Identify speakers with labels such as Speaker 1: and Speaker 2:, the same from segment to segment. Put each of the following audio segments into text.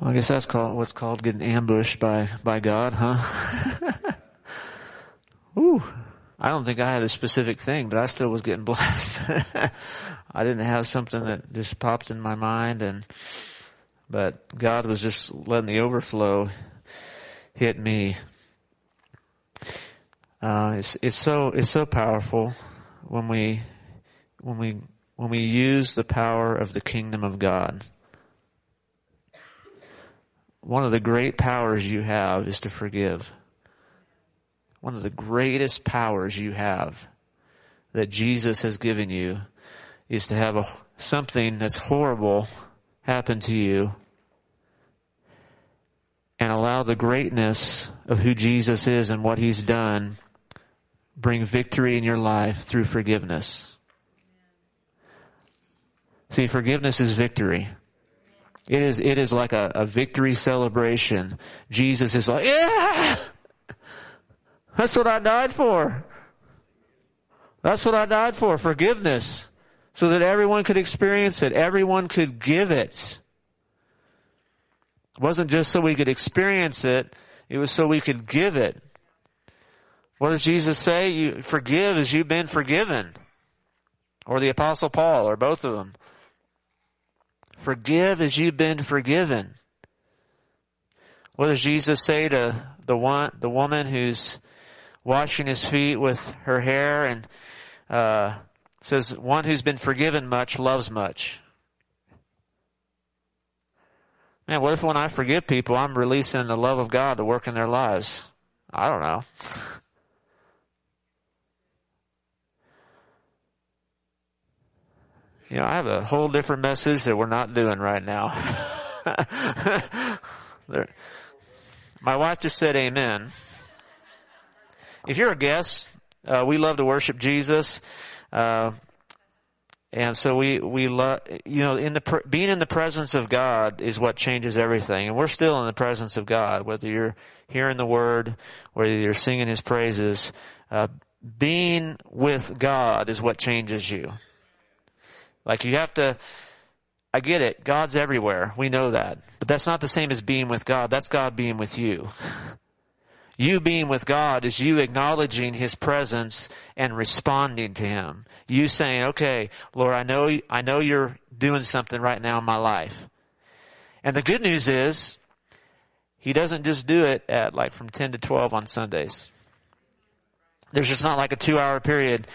Speaker 1: Well, I guess that's called what's called getting ambushed by by God, huh? Ooh, I don't think I had a specific thing, but I still was getting blessed. I didn't have something that just popped in my mind, and but God was just letting the overflow hit me. Uh, it's it's so it's so powerful when we when we when we use the power of the kingdom of God one of the great powers you have is to forgive. One of the greatest powers you have that Jesus has given you is to have a, something that's horrible happen to you and allow the greatness of who Jesus is and what he's done bring victory in your life through forgiveness. See, forgiveness is victory. It is, it is like a, a victory celebration. Jesus is like, yeah! That's what I died for. That's what I died for, forgiveness. So that everyone could experience it. Everyone could give it. It wasn't just so we could experience it, it was so we could give it. What does Jesus say? You forgive as you've been forgiven. Or the apostle Paul, or both of them. Forgive as you've been forgiven. What does Jesus say to the one, the woman who's washing his feet with her hair and, uh, says, one who's been forgiven much loves much. Man, what if when I forgive people, I'm releasing the love of God to work in their lives? I don't know. You know, I have a whole different message that we're not doing right now. My wife just said amen. If you're a guest, uh, we love to worship Jesus. Uh, and so we, we love, you know, in the, being in the presence of God is what changes everything. And we're still in the presence of God, whether you're hearing the word, whether you're singing his praises, uh, being with God is what changes you. Like you have to, I get it. God's everywhere. We know that. But that's not the same as being with God. That's God being with you. You being with God is you acknowledging His presence and responding to Him. You saying, okay, Lord, I know, I know you're doing something right now in my life. And the good news is, He doesn't just do it at like from 10 to 12 on Sundays. There's just not like a two hour period.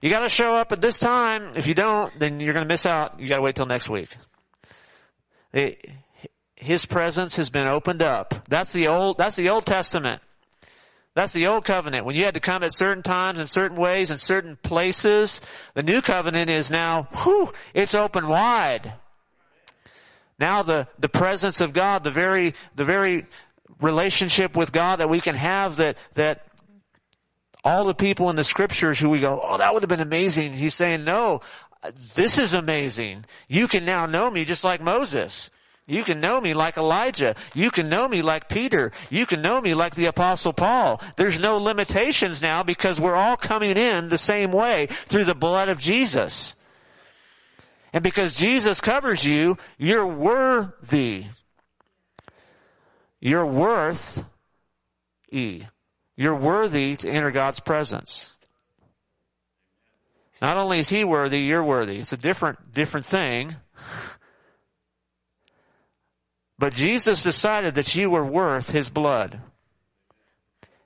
Speaker 1: You gotta show up at this time. If you don't, then you're gonna miss out. You gotta wait till next week. his presence has been opened up. That's the old, that's the Old Testament. That's the old covenant. When you had to come at certain times in certain ways in certain places, the new covenant is now, whew, it's open wide. Now the, the presence of God, the very, the very relationship with God that we can have that, that all the people in the scriptures who we go, oh, that would have been amazing. He's saying, no, this is amazing. You can now know me just like Moses. You can know me like Elijah. You can know me like Peter. You can know me like the apostle Paul. There's no limitations now because we're all coming in the same way through the blood of Jesus. And because Jesus covers you, you're worthy. You're worth E. You're worthy to enter God's presence. Not only is He worthy, you're worthy. It's a different, different thing. But Jesus decided that you were worth His blood.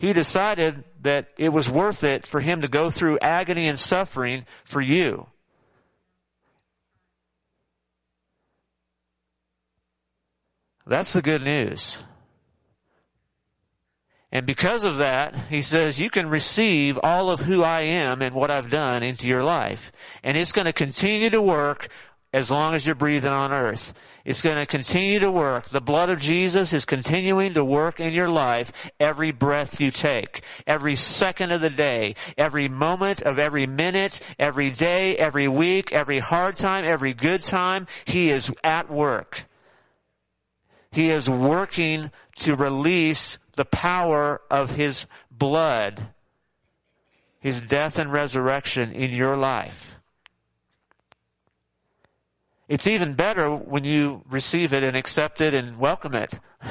Speaker 1: He decided that it was worth it for Him to go through agony and suffering for you. That's the good news. And because of that, he says, you can receive all of who I am and what I've done into your life. And it's going to continue to work as long as you're breathing on earth. It's going to continue to work. The blood of Jesus is continuing to work in your life every breath you take, every second of the day, every moment of every minute, every day, every week, every hard time, every good time. He is at work. He is working to release the power of His blood, His death and resurrection in your life. It's even better when you receive it and accept it and welcome it.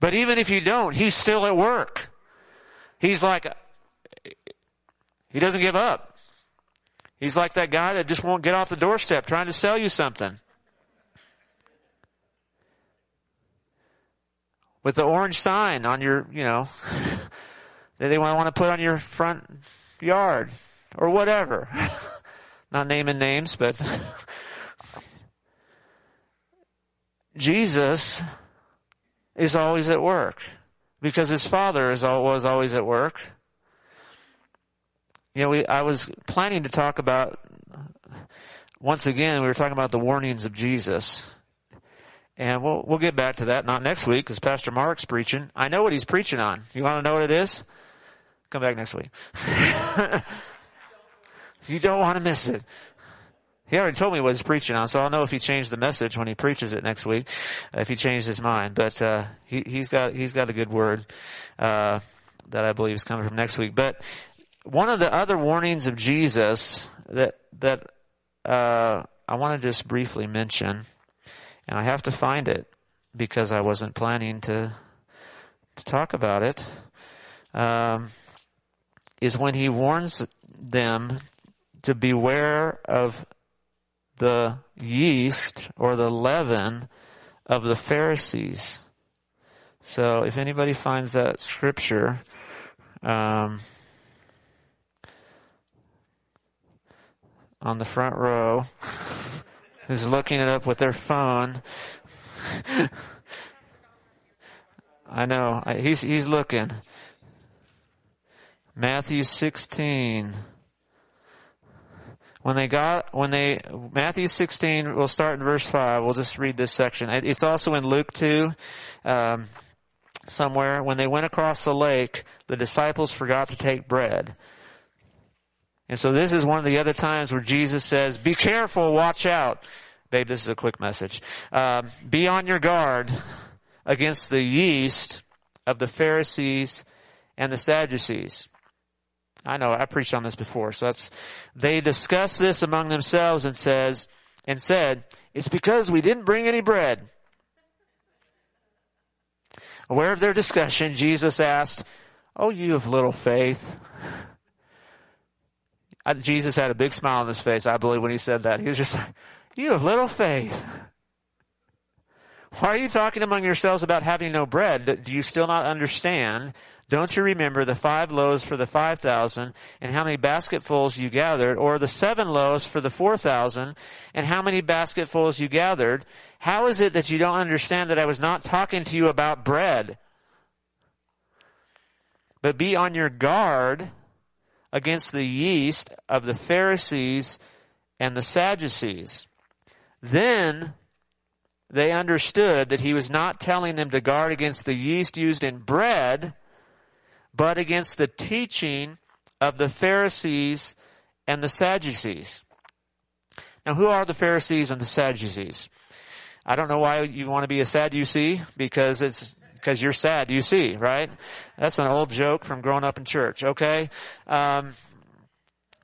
Speaker 1: But even if you don't, he's still at work. He's like, he doesn't give up. He's like that guy that just won't get off the doorstep trying to sell you something. With the orange sign on your, you know, that they want to put on your front yard or whatever. Not naming names, but Jesus is always at work because his father is was always at work. You know, we, I was planning to talk about, once again, we were talking about the warnings of Jesus. And we'll, we'll get back to that, not next week, because Pastor Mark's preaching. I know what he's preaching on. You want to know what it is? Come back next week. you don't want to miss it. He already told me what he's preaching on, so I'll know if he changed the message when he preaches it next week, if he changed his mind. But uh, he, he's got he's got a good word uh, that I believe is coming from next week. But one of the other warnings of Jesus that that uh, I want to just briefly mention, and I have to find it because I wasn't planning to to talk about it, um, is when he warns them to beware of the yeast or the leaven of the Pharisees. So if anybody finds that scripture, um, on the front row, who's looking it up with their phone. I know he's he's looking. Matthew sixteen when they got, when they, Matthew 16, we'll start in verse 5. We'll just read this section. It's also in Luke 2, um, somewhere. When they went across the lake, the disciples forgot to take bread. And so this is one of the other times where Jesus says, be careful, watch out. Babe, this is a quick message. Um, be on your guard against the yeast of the Pharisees and the Sadducees. I know, I preached on this before. So that's, they discuss this among themselves and says, and said, it's because we didn't bring any bread. Aware of their discussion, Jesus asked, Oh, you of little faith. Jesus had a big smile on his face, I believe, when he said that. He was just like, You have little faith. Why are you talking among yourselves about having no bread? Do you still not understand don't you remember the five loaves for the five thousand and how many basketfuls you gathered, or the seven loaves for the four thousand and how many basketfuls you gathered? How is it that you don't understand that I was not talking to you about bread? But be on your guard against the yeast of the Pharisees and the Sadducees. Then they understood that he was not telling them to guard against the yeast used in bread, but against the teaching of the Pharisees and the Sadducees. Now, who are the Pharisees and the Sadducees? I don't know why you want to be a Sadducee because it's because you're sad, you see, right? That's an old joke from growing up in church. Okay, um,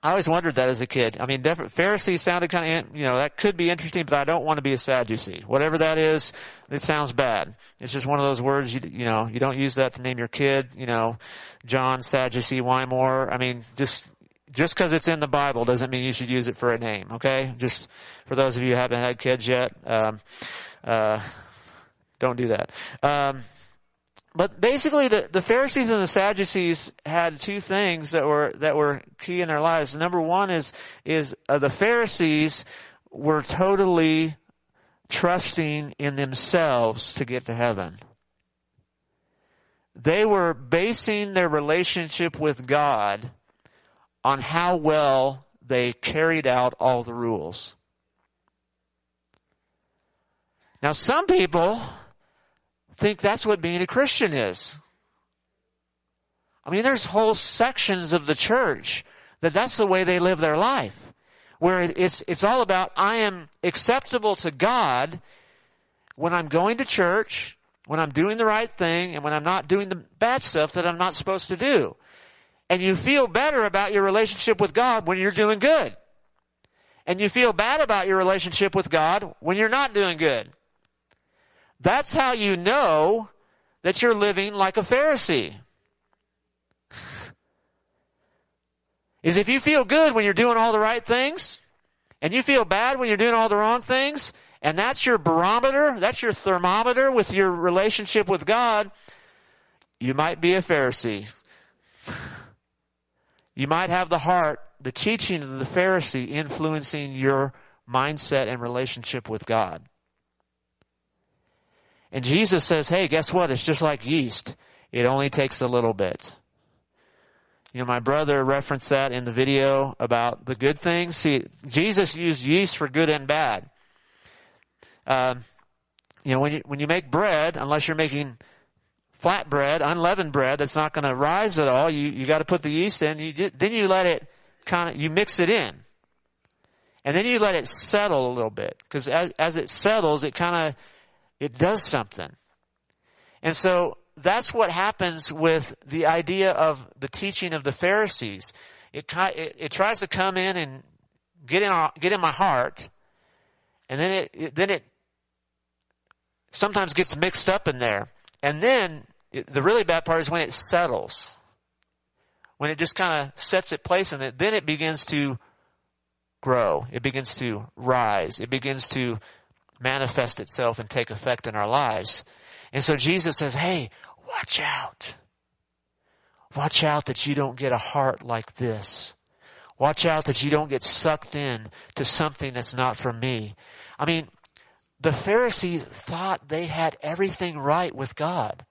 Speaker 1: I always wondered that as a kid. I mean, Pharisee sounded kind of, you know, that could be interesting, but I don't want to be a Sadducee. Whatever that is, it sounds bad. It's just one of those words, you, you know, you don't use that to name your kid, you know, John, Sadducee, Wymore. I mean, just, just because it's in the Bible doesn't mean you should use it for a name, okay? Just for those of you who haven't had kids yet, um, uh, don't do that. Um, but basically the, the Pharisees and the Sadducees had two things that were, that were key in their lives. Number one is, is uh, the Pharisees were totally trusting in themselves to get to heaven. They were basing their relationship with God on how well they carried out all the rules. Now some people think that's what being a Christian is. I mean, there's whole sections of the church that that's the way they live their life. Where it's, it's all about, I am acceptable to God when I'm going to church, when I'm doing the right thing, and when I'm not doing the bad stuff that I'm not supposed to do. And you feel better about your relationship with God when you're doing good. and you feel bad about your relationship with God when you're not doing good. That's how you know that you're living like a Pharisee. Is if you feel good when you're doing all the right things, and you feel bad when you're doing all the wrong things, and that's your barometer, that's your thermometer with your relationship with God, you might be a Pharisee. You might have the heart, the teaching of the Pharisee influencing your mindset and relationship with God. And Jesus says, hey, guess what? It's just like yeast. It only takes a little bit. You know, my brother referenced that in the video about the good things. See, Jesus used yeast for good and bad. Um, you know, when you, when you make bread, unless you're making flat bread, unleavened bread that's not going to rise at all. You, you got to put the yeast in. You, then you let it kind of, you mix it in. And then you let it settle a little bit. Because as, as it settles, it kind of, it does something. And so that's what happens with the idea of the teaching of the Pharisees. It, it, it tries to come in and get in, our, get in my heart. And then it, it then it sometimes gets mixed up in there. And then it, the really bad part is when it settles. When it just kind of sets its place and then it begins to grow. It begins to rise. It begins to manifest itself and take effect in our lives. And so Jesus says, hey, watch out. Watch out that you don't get a heart like this. Watch out that you don't get sucked in to something that's not from me. I mean, the Pharisees thought they had everything right with God.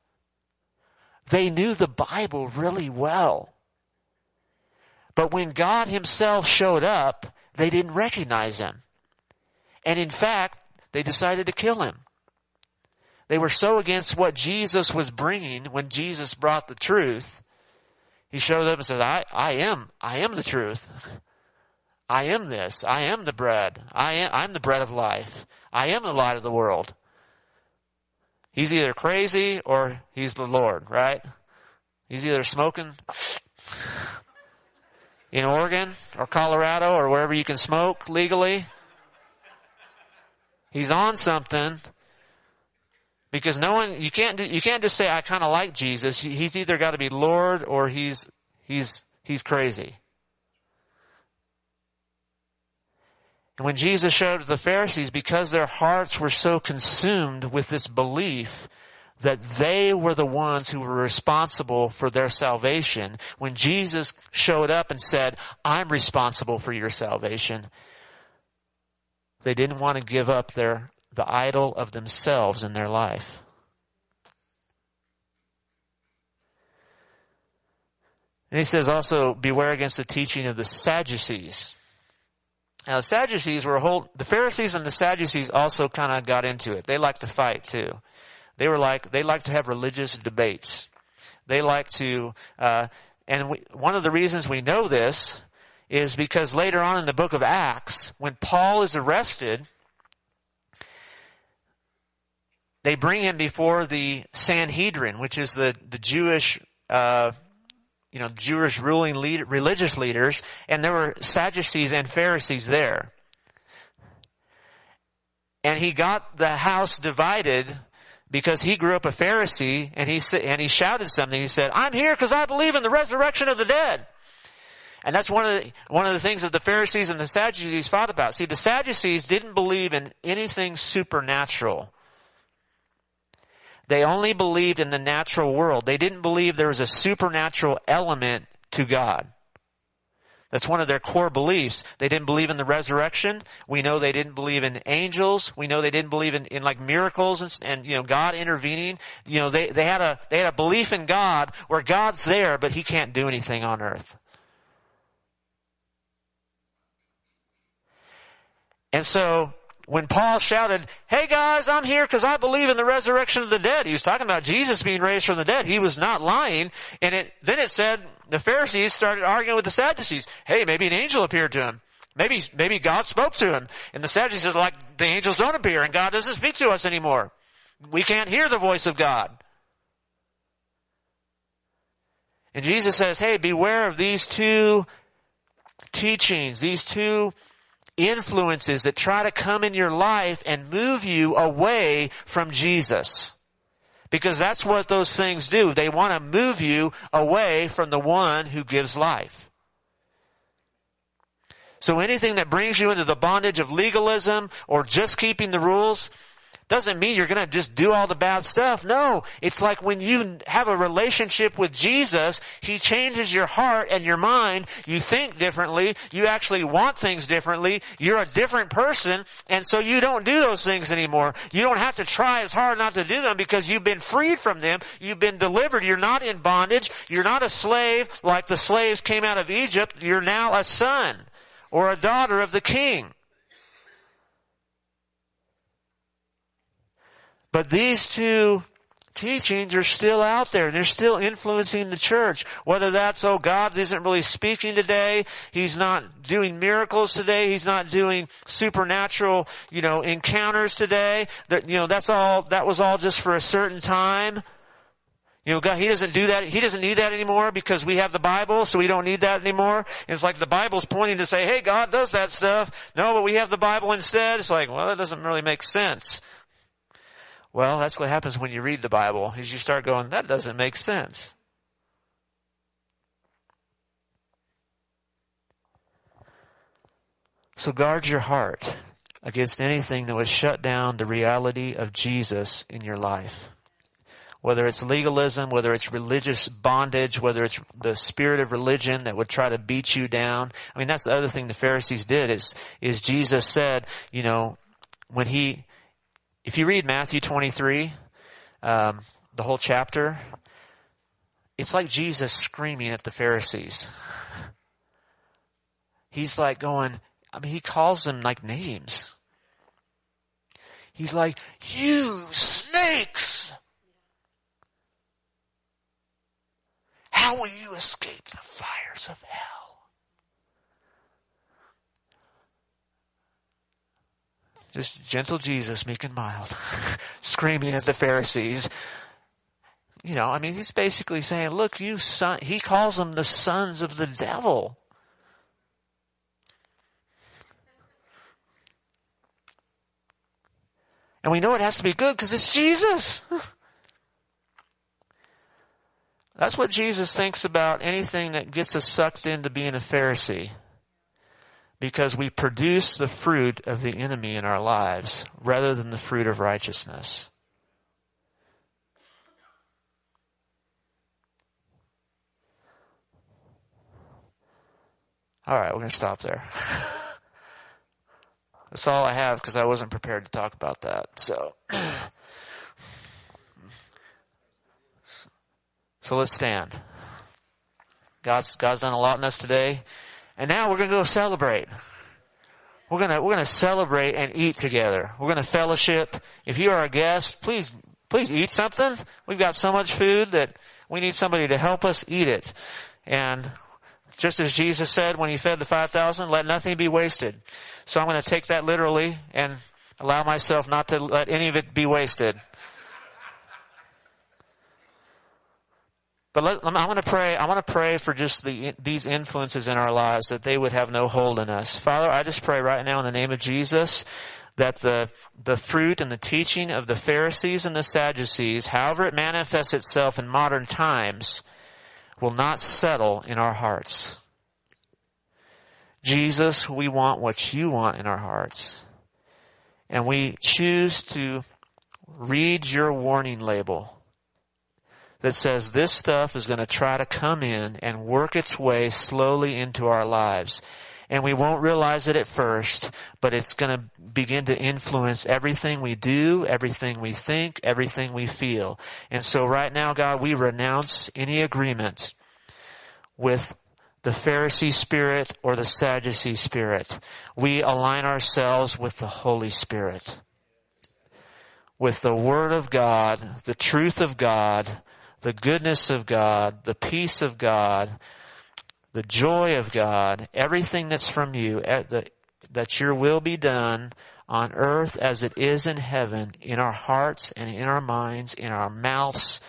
Speaker 1: They knew the Bible really well. But when God himself showed up, they didn't recognize him. And in fact, they decided to kill him. They were so against what Jesus was bringing when Jesus brought the truth. He showed up and said, I, I am, I am the truth. I am this. I am the bread. I am, I'm the bread of life. I am the light of the world. He's either crazy or he's the Lord, right? He's either smoking in Oregon or Colorado or wherever you can smoke legally. He's on something because no one you can't you can't just say I kind of like Jesus. He's either got to be Lord or he's he's he's crazy. And when Jesus showed the Pharisees, because their hearts were so consumed with this belief that they were the ones who were responsible for their salvation, when Jesus showed up and said, I'm responsible for your salvation, they didn't want to give up their, the idol of themselves in their life. And he says also, beware against the teaching of the Sadducees. Now, the Sadducees were a whole, the Pharisees and the Sadducees also kind of got into it. They liked to fight too. They were like, they liked to have religious debates. They like to, uh, and we, one of the reasons we know this is because later on in the book of Acts, when Paul is arrested, they bring him before the Sanhedrin, which is the, the Jewish, uh, you know, Jewish ruling lead, religious leaders, and there were Sadducees and Pharisees there. And he got the house divided because he grew up a Pharisee and he and he shouted something. He said, "I'm here because I believe in the resurrection of the dead." And that's one of the, one of the things that the Pharisees and the Sadducees fought about. See, the Sadducees didn't believe in anything supernatural. They only believed in the natural world. They didn't believe there was a supernatural element to God. That's one of their core beliefs. They didn't believe in the resurrection. We know they didn't believe in angels. We know they didn't believe in, in like miracles and, and, you know, God intervening. You know, they, they had a, they had a belief in God where God's there, but He can't do anything on earth. And so, when Paul shouted, hey guys, I'm here because I believe in the resurrection of the dead. He was talking about Jesus being raised from the dead. He was not lying. And it, then it said the Pharisees started arguing with the Sadducees. Hey, maybe an angel appeared to him. Maybe, maybe God spoke to him. And the Sadducees are like, the angels don't appear and God doesn't speak to us anymore. We can't hear the voice of God. And Jesus says, hey, beware of these two teachings, these two influences that try to come in your life and move you away from Jesus. Because that's what those things do. They want to move you away from the one who gives life. So anything that brings you into the bondage of legalism or just keeping the rules, doesn't mean you're going to just do all the bad stuff. No, it's like when you have a relationship with Jesus, He changes your heart and your mind. You think differently. You actually want things differently. You're a different person. And so you don't do those things anymore. You don't have to try as hard not to do them because you've been freed from them. You've been delivered. You're not in bondage. You're not a slave like the slaves came out of Egypt. You're now a son or a daughter of the king. But these two teachings are still out there. They're still influencing the church. Whether that's, oh, God isn't really speaking today. He's not doing miracles today. He's not doing supernatural, you know, encounters today. That, you know, that's all, that was all just for a certain time. You know, God, He doesn't do that. He doesn't need that anymore because we have the Bible, so we don't need that anymore. It's like the Bible's pointing to say, hey, God does that stuff. No, but we have the Bible instead. It's like, well, that doesn't really make sense. Well, that's what happens when you read the Bible, is you start going, that doesn't make sense. So guard your heart against anything that would shut down the reality of Jesus in your life. Whether it's legalism, whether it's religious bondage, whether it's the spirit of religion that would try to beat you down. I mean, that's the other thing the Pharisees did is, is Jesus said, you know, when he, if you read Matthew 23, um, the whole chapter, it's like Jesus screaming at the Pharisees. He's like going, I mean, he calls them like names. He's like, you snakes! How will you escape the fires of hell? Just gentle Jesus, meek and mild, screaming at the Pharisees. You know, I mean, he's basically saying, look, you son, he calls them the sons of the devil. And we know it has to be good because it's Jesus. That's what Jesus thinks about anything that gets us sucked into being a Pharisee because we produce the fruit of the enemy in our lives rather than the fruit of righteousness. All right, we're going to stop there. That's all I have because I wasn't prepared to talk about that. So, so let's stand. God's God's done a lot in us today. And now we're going to go celebrate. We're going to, we're going to celebrate and eat together. We're going to fellowship. If you are a guest, please, please eat something. We've got so much food that we need somebody to help us eat it. And just as Jesus said when he fed the 5,000, let nothing be wasted. So I'm going to take that literally and allow myself not to let any of it be wasted. But let, I want to pray. I want to pray for just the, these influences in our lives that they would have no hold in us. Father, I just pray right now in the name of Jesus that the, the fruit and the teaching of the Pharisees and the Sadducees, however it manifests itself in modern times, will not settle in our hearts. Jesus, we want what you want in our hearts. And we choose to read your warning label that says this stuff is going to try to come in and work its way slowly into our lives. And we won't realize it at first, but it's going to begin to influence everything we do, everything we think, everything we feel. And so right now, God, we renounce any agreement with the Pharisee spirit or the Sadducee spirit. We align ourselves with the Holy Spirit. With the Word of God, the truth of God, the goodness of God, the peace of God, the joy of God, everything that's from you, that your will be done on earth as it is in heaven, in our hearts and in our minds, in our mouths,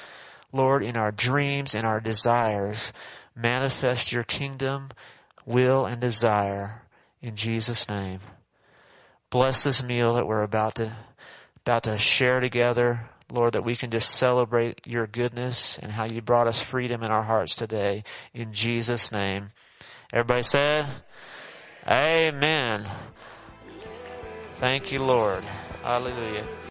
Speaker 1: Lord, in our dreams, in our desires. Manifest your kingdom, will, and desire in Jesus' name. Bless this meal that we're about to, about to share together. Lord, that we can just celebrate your goodness and how you brought us freedom in our hearts today. In Jesus' name. Everybody said, Amen. Thank you, Lord. Hallelujah.